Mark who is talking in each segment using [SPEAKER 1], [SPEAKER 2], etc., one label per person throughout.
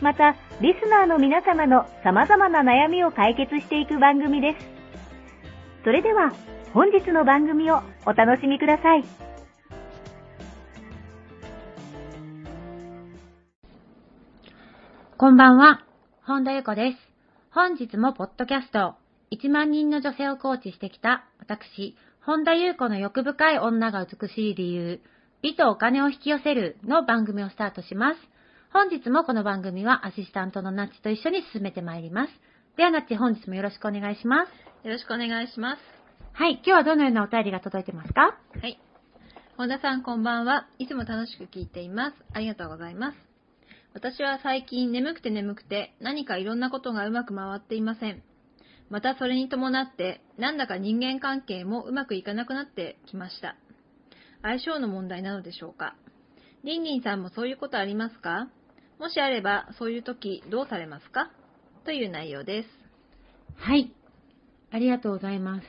[SPEAKER 1] また、リスナーの皆様の様々な悩みを解決していく番組です。それでは、本日の番組をお楽しみください。
[SPEAKER 2] こんばんは、本田由子です。本日もポッドキャスト、1万人の女性をコーチしてきた私、本田優子の欲深い女が美しい理由、美とお金を引き寄せるの番組をスタートします。本日もこの番組はアシスタントのナッチと一緒に進めてまいります。ではナッチ、本日もよろしくお願いします。
[SPEAKER 3] よろしくお願いします。
[SPEAKER 2] はい、今日はどのようなお便りが届いてますか？
[SPEAKER 3] はい。本田さんこんばんは。いつも楽しく聞いています。ありがとうございます。私は最近眠くて眠くて何かいろんなことがうまく回っていません。またそれに伴ってなんだか人間関係もうまくいかなくなってきました。相性の問題なのでしょうかリンリンさんもそういうことありますか？もしあればそういう時どうされますか？という内容です。
[SPEAKER 2] はい。ありがとうございます。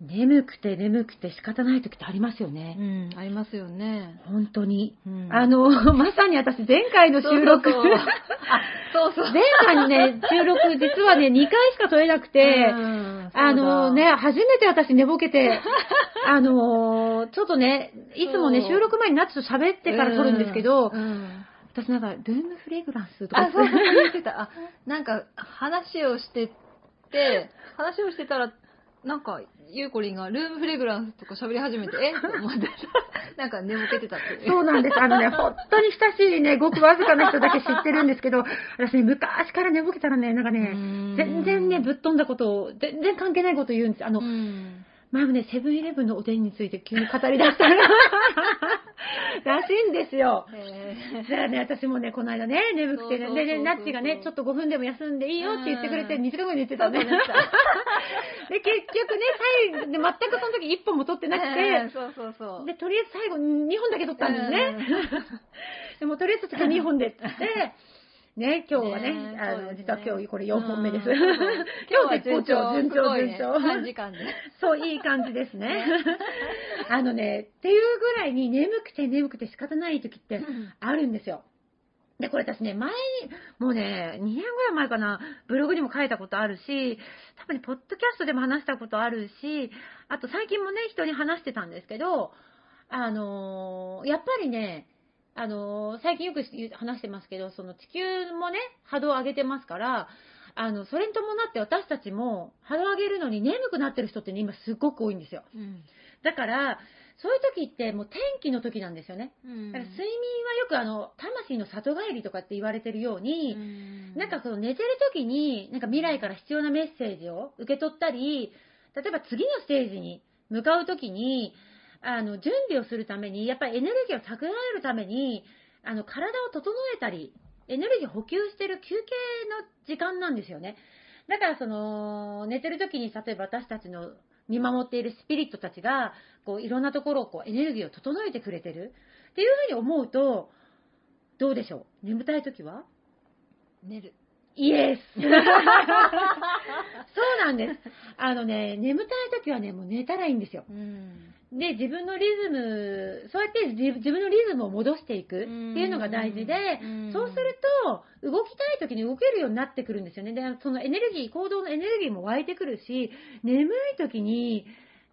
[SPEAKER 2] 眠くて眠くて仕方ない時ってありますよね。
[SPEAKER 3] うん、ありますよね。
[SPEAKER 2] 本当に。
[SPEAKER 3] うん
[SPEAKER 2] あの、まさに私前回の収録、
[SPEAKER 3] そうそう。
[SPEAKER 2] 前回のね、収録実はね、2回しか撮れなくて、
[SPEAKER 3] うん
[SPEAKER 2] あのね、、初めて私寝ぼけて、あのーちょっとね、いつもね、収録前にナッチと喋ってから撮るんですけど、
[SPEAKER 3] うんうん
[SPEAKER 2] 私なんか、ルームフレグランスとか
[SPEAKER 3] あ、そう言ってた。あ、なんか、話をしてて、話をしてたら、なんか、ゆうこりんがルームフレグランスとか喋り始めて、え？と思って、なんか寝ぼけてたっていう。
[SPEAKER 2] そうなんです。あのね、本当に親しいね、ごくわずかな人だけ知ってるんですけど、私ね、昔から寝ぼけたらね、なんかね、全然ね、ぶっ飛んだことを、全然関係ないことを言うんです。あの、
[SPEAKER 3] うん。
[SPEAKER 2] 前もね、セブンイレブンのおでんについて急に語り出したら、らしいんですよ。
[SPEAKER 3] へ
[SPEAKER 2] じゃあね、私もね、この間ね、眠くてね、でね、ナッチがね、ちょっと5分でも休んでいいよって言ってくれて、
[SPEAKER 3] うん
[SPEAKER 2] 2時間後に言ってたね。
[SPEAKER 3] で
[SPEAKER 2] 結局ね、最後、で全くその時1本も取ってなくて、
[SPEAKER 3] そうそうそう。
[SPEAKER 2] で、とりあえず最後2本だけ取ったんですね。でもとりあえず次2本でって、ね、今日はね、
[SPEAKER 3] ね
[SPEAKER 2] あの、
[SPEAKER 3] ね
[SPEAKER 2] 実は今日これ4本目です。
[SPEAKER 3] うん
[SPEAKER 2] 今日絶好調、順調、順調。
[SPEAKER 3] 短時間で。
[SPEAKER 2] そう、いい感じですね。あのね、っていうぐらいに眠くて眠くて仕方ない時ってあるんですよ。で、これ私ね、前に、もうね、2年ぐらい前かな、ブログにも書いたことあるし、多分ね、ポッドキャストでも話したことあるし、あと最近もね、人に話してたんですけど、あのーやっぱりね、あのー最近よく話してますけど、その地球もね、波動を上げてますから、あの、それに伴って私たちも波動を上げるのに眠くなってる人ってね、今すごく多いんですよ。
[SPEAKER 3] うん。
[SPEAKER 2] だから、そういう時ってもう天気の時なんですよね。
[SPEAKER 3] うん
[SPEAKER 2] だから睡眠はよくあの、魂の里帰りとかって言われてるように、なんかその寝てる時に、なんか未来から必要なメッセージを受け取ったり、例えば次のステージに向かう時に、あの、準備をするために、やっぱりエネルギーを蓄えるために、あの、体を整えたり、エネルギーを補給してる休憩の時間なんですよね。だからその、寝てる時に、例えば私たちの見守っているスピリットたちが、こう、いろんなところをこう、エネルギーを整えてくれてるっていうふうに思うと、どうでしょう？眠たい時は？
[SPEAKER 3] 寝る。
[SPEAKER 2] イエスそうなんです。あのね、眠たい時はね、もう寝たらいいんですよ。
[SPEAKER 3] うん。
[SPEAKER 2] で、自分のリズム、そうやって自自分のリズムを戻していくっていうのが大事で
[SPEAKER 3] うん、
[SPEAKER 2] そうすると、動きたい時に動けるようになってくるんですよね。で、そのエネルギー、行動のエネルギーも湧いてくるし、眠い時に、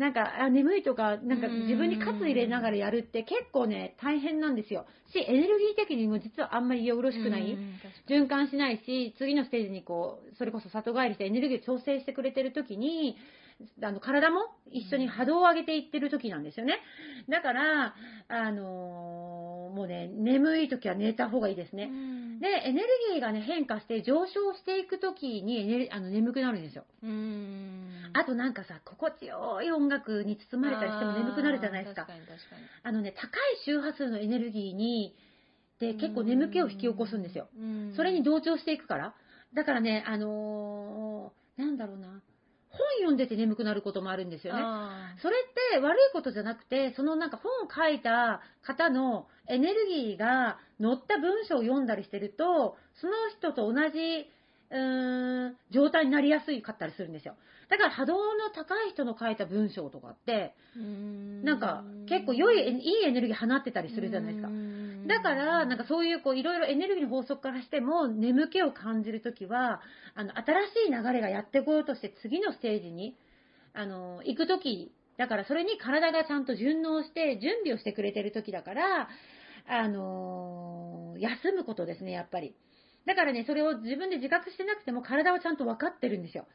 [SPEAKER 2] なんか、あ眠いとか、なんか自分に喝入れながらやるって結構ね、大変なんですよ。し、エネルギー的にも実はあんまりよろしくない？循環しないし、次のステージにこう、それこそ里帰りしてエネルギーを調整してくれてる時に、あの、体も一緒に波動を上げていってる時なんですよね。だから、あのー、もうね、眠い時は寝た方がいいですね。で、エネルギーがね、変化して上昇していく時にエネルあの眠くなるんですよ。あとなんかさ、心地よい音楽に包まれたりしても眠くなるじゃないですか。
[SPEAKER 3] 確かかに。
[SPEAKER 2] あのね、高い周波数のエネルギーに、で、結構眠気を引き起こすんですよ。それに同調していくから。だからね、あのー、なんだろうな。本読んでて眠くなることもあるんですよね。それって悪いことじゃなくて、そのなんか本を書いた方のエネルギーが乗った文章を読んだりしてると、その人と同じ、うーん、状態になりやすいかったりするんですよ。だから波動の高い人の書いた文章とかって、なんか結構良い、いいエネルギー放ってたりするじゃないですか。だから、なんかそういうこういろいろエネルギーの法則からしても、眠気を感じるときは、あの、新しい流れがやってこようとして次のステージに、あの、行くとき、だからそれに体がちゃんと順応して準備をしてくれてるときだから、あの休むことですね、やっぱり。だからね、それを自分で自覚してなくても体はちゃんと分かってるんですよ。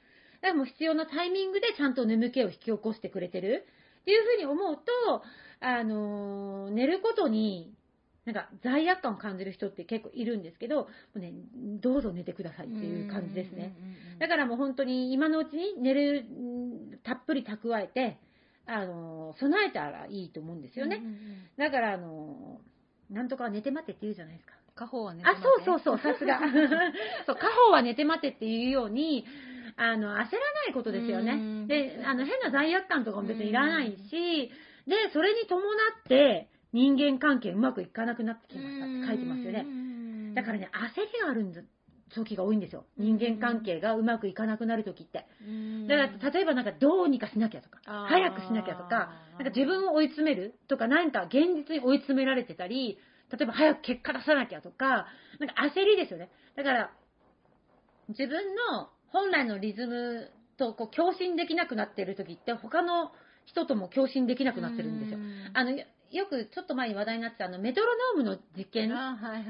[SPEAKER 2] だからもう必要なタイミングでちゃんと眠気を引き起こしてくれてるっていうふうに思うと、あの寝ることになんか罪悪感を感じる人って結構いるんですけど、もうね、どうぞ寝てくださいっていう感じですね。だからもう本当に今のうちに寝る、たっぷり蓄えて、あの、備えたらいいと思うんですよね。だからあの、なんとか寝て待てって言うじゃないですか。
[SPEAKER 3] 家宝は寝て待
[SPEAKER 2] て。あ、そうそうそう、さすが。そう、家宝は寝て待てっていうように、あの、焦らないことですよね。で、あの、変な罪悪感とかも別にいらないし、で、それに伴って、人間関係うまくいかなくなってきましたって書いてますよね。だからね、焦りがあるん時が多いんですよ。人間関係がうまくいかなくなる時って。だから、例えばなんかどうにかしなきゃとか、早くしなきゃとか、なんか自分を追い詰めるとか、何か現実に追い詰められてたり、例えば早く結果出さなきゃとか、なんか焦りですよね。だから、自分の本来のリズムとこう共振できなくなってる時って、他の人とも共振できなくなってるんですよ。あの、よくちょっと前に話題になってたあのメトロノームの実験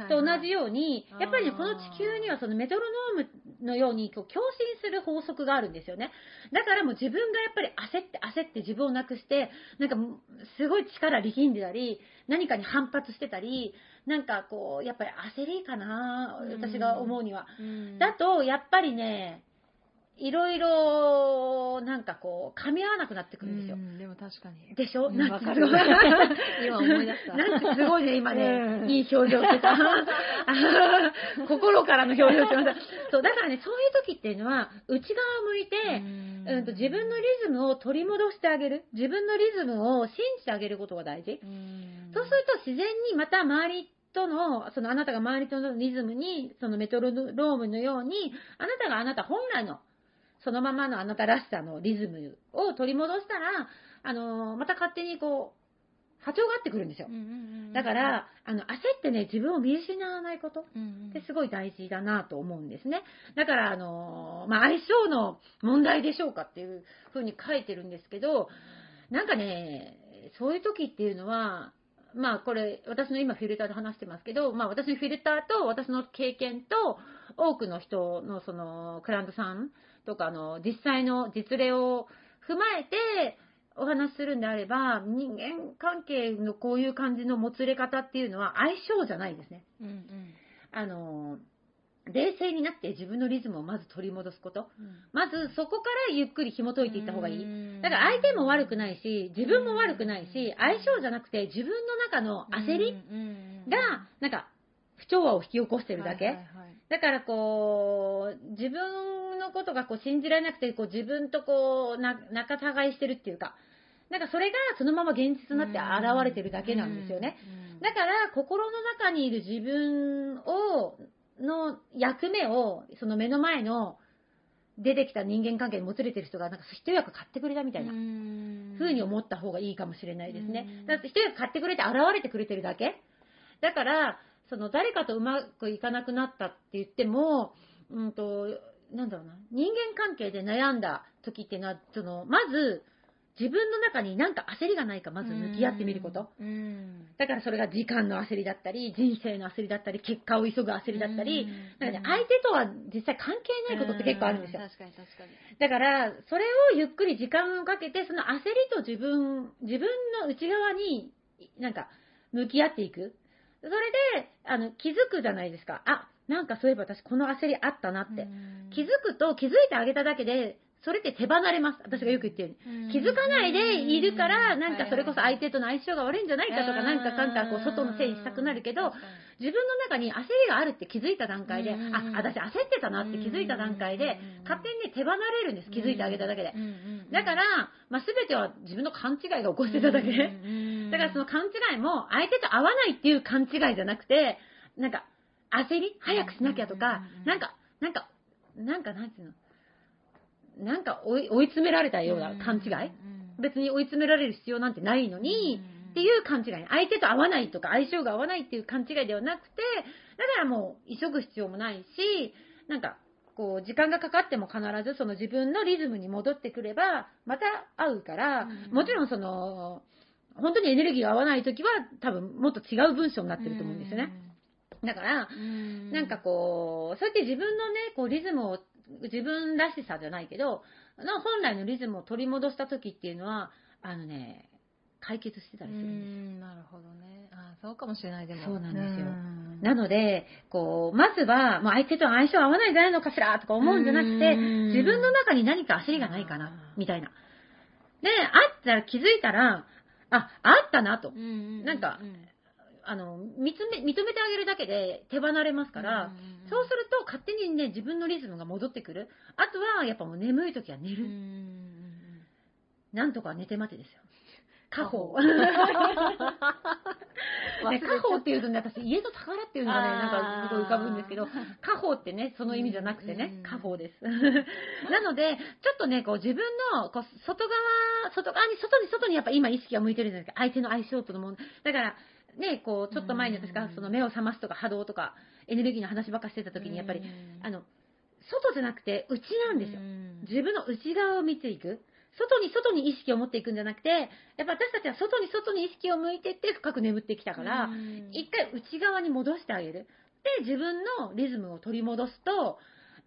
[SPEAKER 2] と同じように、やっぱりね、この地球にはそのメトロノームのようにこう共振する法則があるんですよね。だからもう自分がやっぱり焦って焦って自分をなくして、なんかすごい力力んでたり、何かに反発してたり、なんかこう、やっぱり焦りかな、私が思うには。だと、やっぱりね、いろいろ、なんかこう、噛み合わなくなってくるんですよ。
[SPEAKER 3] でも確かに。
[SPEAKER 2] でしょ、
[SPEAKER 3] う
[SPEAKER 2] ん、なんかすごい。
[SPEAKER 3] 今思い出した。
[SPEAKER 2] なんかすごいね、今ね、いい表情してた。心からの表情してました。そう、だからね、そういう時っていうのは、内側を向いて、うん、と自分のリズムを取り戻してあげる。自分のリズムを信じてあげることが大事。そうすると自然にまた周りとの、そのあなたが周りとのリズムに、そのメトロノームのように、あなたがあなた本来のそのままのあなたらしさのリズムを取り戻したら、あの、また勝手にこう、波長が合ってくるんですよ。だから、あの、焦ってね、自分を見失わないことってすごい大事だなと思うんですね。だから、あの、まあ、相性の問題でしょうかっていうふうに書いてるんですけど、なんかね、そういう時っていうのは、まあこれ、私の今フィルターで話してますけど、まあ私のフィルターと私の経験と多くの人のそのクライアントさんとかの実際の実例を踏まえてお話しするんであれば、人間関係のこういう感じのもつれ方っていうのは相性じゃないですね。うんうん、あの、冷静になって自分のリズムをまず取り戻すこと。うん、まずそこからゆっくり紐解いていった方がいい。だから相手も悪くないし、自分も悪くないし、相性じゃなくて自分の中の焦りが、なんか不調和を引き起こしてるだけ？はいはいはい、だからこう、自分のことがこう信じられなくて、こう自分とこう、な、仲違いしてるっていうか、なんかそれがそのまま現実になって現れてるだけなんですよね。だから心の中にいる自分を、の役目を、その目の前の出てきた人間関係にもつれてる人が、なんか一役買ってくれたみたいな、風に思った方がいいかもしれないですね。だって一役買ってくれて現れてくれてるだけ。だから、その誰かとうまくいかなくなったって言っても、うんと、なんだろうな、人間関係で悩んだ時っていうのは、その、まず、自分の中になんか焦りがないかまず向き合ってみること。
[SPEAKER 3] うん。
[SPEAKER 2] だからそれが時間の焦りだったり、人生の焦りだったり、結果を急ぐ焦りだったり、
[SPEAKER 3] うん
[SPEAKER 2] なんかね、相手とは実際関係ないことって結構あるんですよ。
[SPEAKER 3] 確かに確かに。
[SPEAKER 2] だから、それをゆっくり時間をかけて、その焦りと自分、自分の内側に、なんか、向き合っていく。それで、あの、気づくじゃないですか。あ、なんかそういえば私この焦りあったなって。気づくと、気づいてあげただけで、それって手離れます。私がよく言ってるように。気づかないでいるから、なんかそれこそ相手との相性が悪いんじゃないかとか、なんかかんかこう外のせいにしたくなるけど、自分の中に焦りがあるって気づいた段階で、あ、私焦ってたなって気づいた段階で、勝手にね、手離れるんです。気づいてあげただけで。だから、まあ、全ては自分の勘違いが起こしてただけ。だからその勘違いも相手と合わないっていう勘違いじゃなくて、なんか焦り？早くしなきゃとか、なんか、なんか、なんかなんていうの？なんか追い追い詰められたような勘違い？別に追い詰められる必要なんてないのに、っていう勘違い。相手と合わないとか相性が合わないっていう勘違いではなくて、だからもう急ぐ必要もないし、なんか、こう、時間がかかっても必ずその自分のリズムに戻ってくれば、また会うから、
[SPEAKER 3] うん。
[SPEAKER 2] もちろんその、本当にエネルギーが合わないときは、多分もっと違う文章になってると思うんですよね。だから、なんかこう、そうやって自分のね、こうリズムを、自分らしさじゃないけど、の本来のリズムを取り戻した時っていうのは、あのね、解決してた
[SPEAKER 3] う
[SPEAKER 2] りするんですよ。
[SPEAKER 3] ん、なるほどね。あそうかもしれない、でも。
[SPEAKER 2] そうなんですよ
[SPEAKER 3] うん
[SPEAKER 2] なので、こう、まずは、もう相手と相性合わないんじゃないのかしらとか思うんじゃなくて、
[SPEAKER 3] うん
[SPEAKER 2] 自分の中に何か焦りがないかな、みたいな。で、あったら気づいたら、あ、あったなと。
[SPEAKER 3] うん
[SPEAKER 2] なんかあの、認め、認めてあげるだけで手離れますから、そうすると勝手にね、自分のリズムが戻ってくる。あとは、やっぱもう眠い時は寝
[SPEAKER 3] る
[SPEAKER 2] る。なんとか寝て待てですよ。家宝。ね、家宝っていうとね、私、家の宝っていうのがね、なんかすごい浮かぶんですけど、家宝ってね、その意味じゃなくてね
[SPEAKER 3] うん、
[SPEAKER 2] 家宝です。なので、ちょっとね、こう自分の、こう外側、外側に、外に、外にやっぱ今意識が向いてるじゃないですか。相手の相性とのもの。だから、ね、こう、ちょっと前に私がその目を覚ますとか波動とか、エネルギーの話ばっかしてた時に、やっぱり、あの、外じゃなくて内なんですよ。自分の内側を見ていく。外に外に意識を持っていくんじゃなくて、やっぱ私たちは外に外に意識を向いてって深く眠ってきたから、一回内側に戻してあげる。で、自分のリズムを取り戻すと、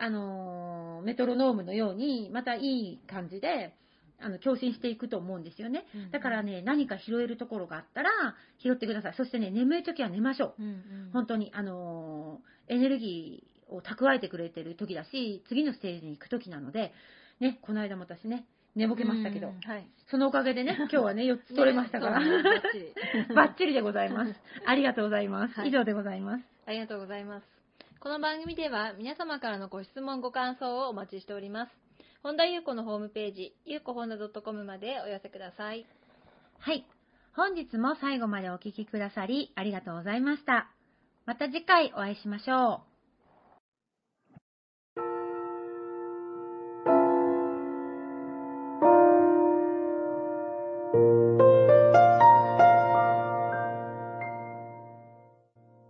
[SPEAKER 2] あのーメトロノームのように、またいい感じで、あの、共振していくと思うんですよね。だからね、何か拾えるところがあったら、拾ってください。そしてね、眠い時は寝ましょう。本当に、あのーエネルギーを蓄えてくれてる時だし、次のステージに行く時なので、ね、この間も私ね、寝ぼけましたけど、
[SPEAKER 3] はい。
[SPEAKER 2] そのおかげでね、今日はね、4つ取れましたから、
[SPEAKER 3] ねそうバッチリ
[SPEAKER 2] バッチリでございます。ありがとうございます。
[SPEAKER 3] はい
[SPEAKER 2] 以上でございます。
[SPEAKER 3] ありがとうございます。この番組では皆様からのご質問、ご感想をお待ちしております。本田裕子のホームページ、ゆうこほんだ .com までお寄せください。
[SPEAKER 2] はい。本日も最後までお聞きくださり、ありがとうございました。また次回お会いしましょう。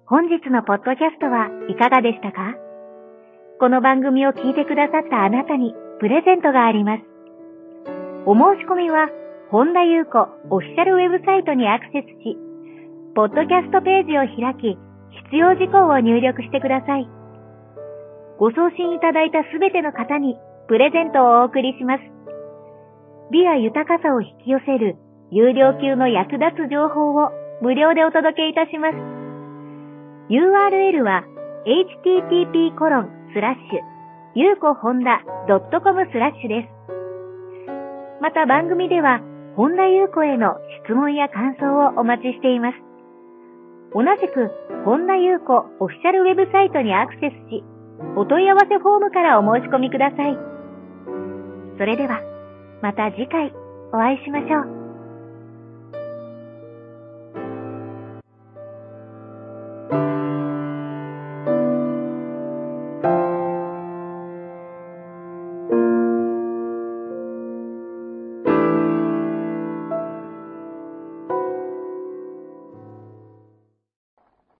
[SPEAKER 1] 本日のポッドキャストはいかがでしたか？この番組を聞いてくださったあなたにプレゼントがあります。お申し込みは、本田裕子オフィシャルウェブサイトにアクセスし、ポッドキャストページを開き、必要事項を入力してください。ご送信いただいたすべての方にプレゼントをお送りします。美や豊かさを引き寄せる有料級の役立つ情報を無料でお届けいたします。URL は http コロンスラッシュゆうこほんだ .com スラッシュです。また番組では本田ゆう子への質問や感想をお待ちしています。同じく本田ゆう子オフィシャルウェブサイトにアクセスし、お問い合わせフォームからお申し込みください。それでは、また次回お会いしましょう。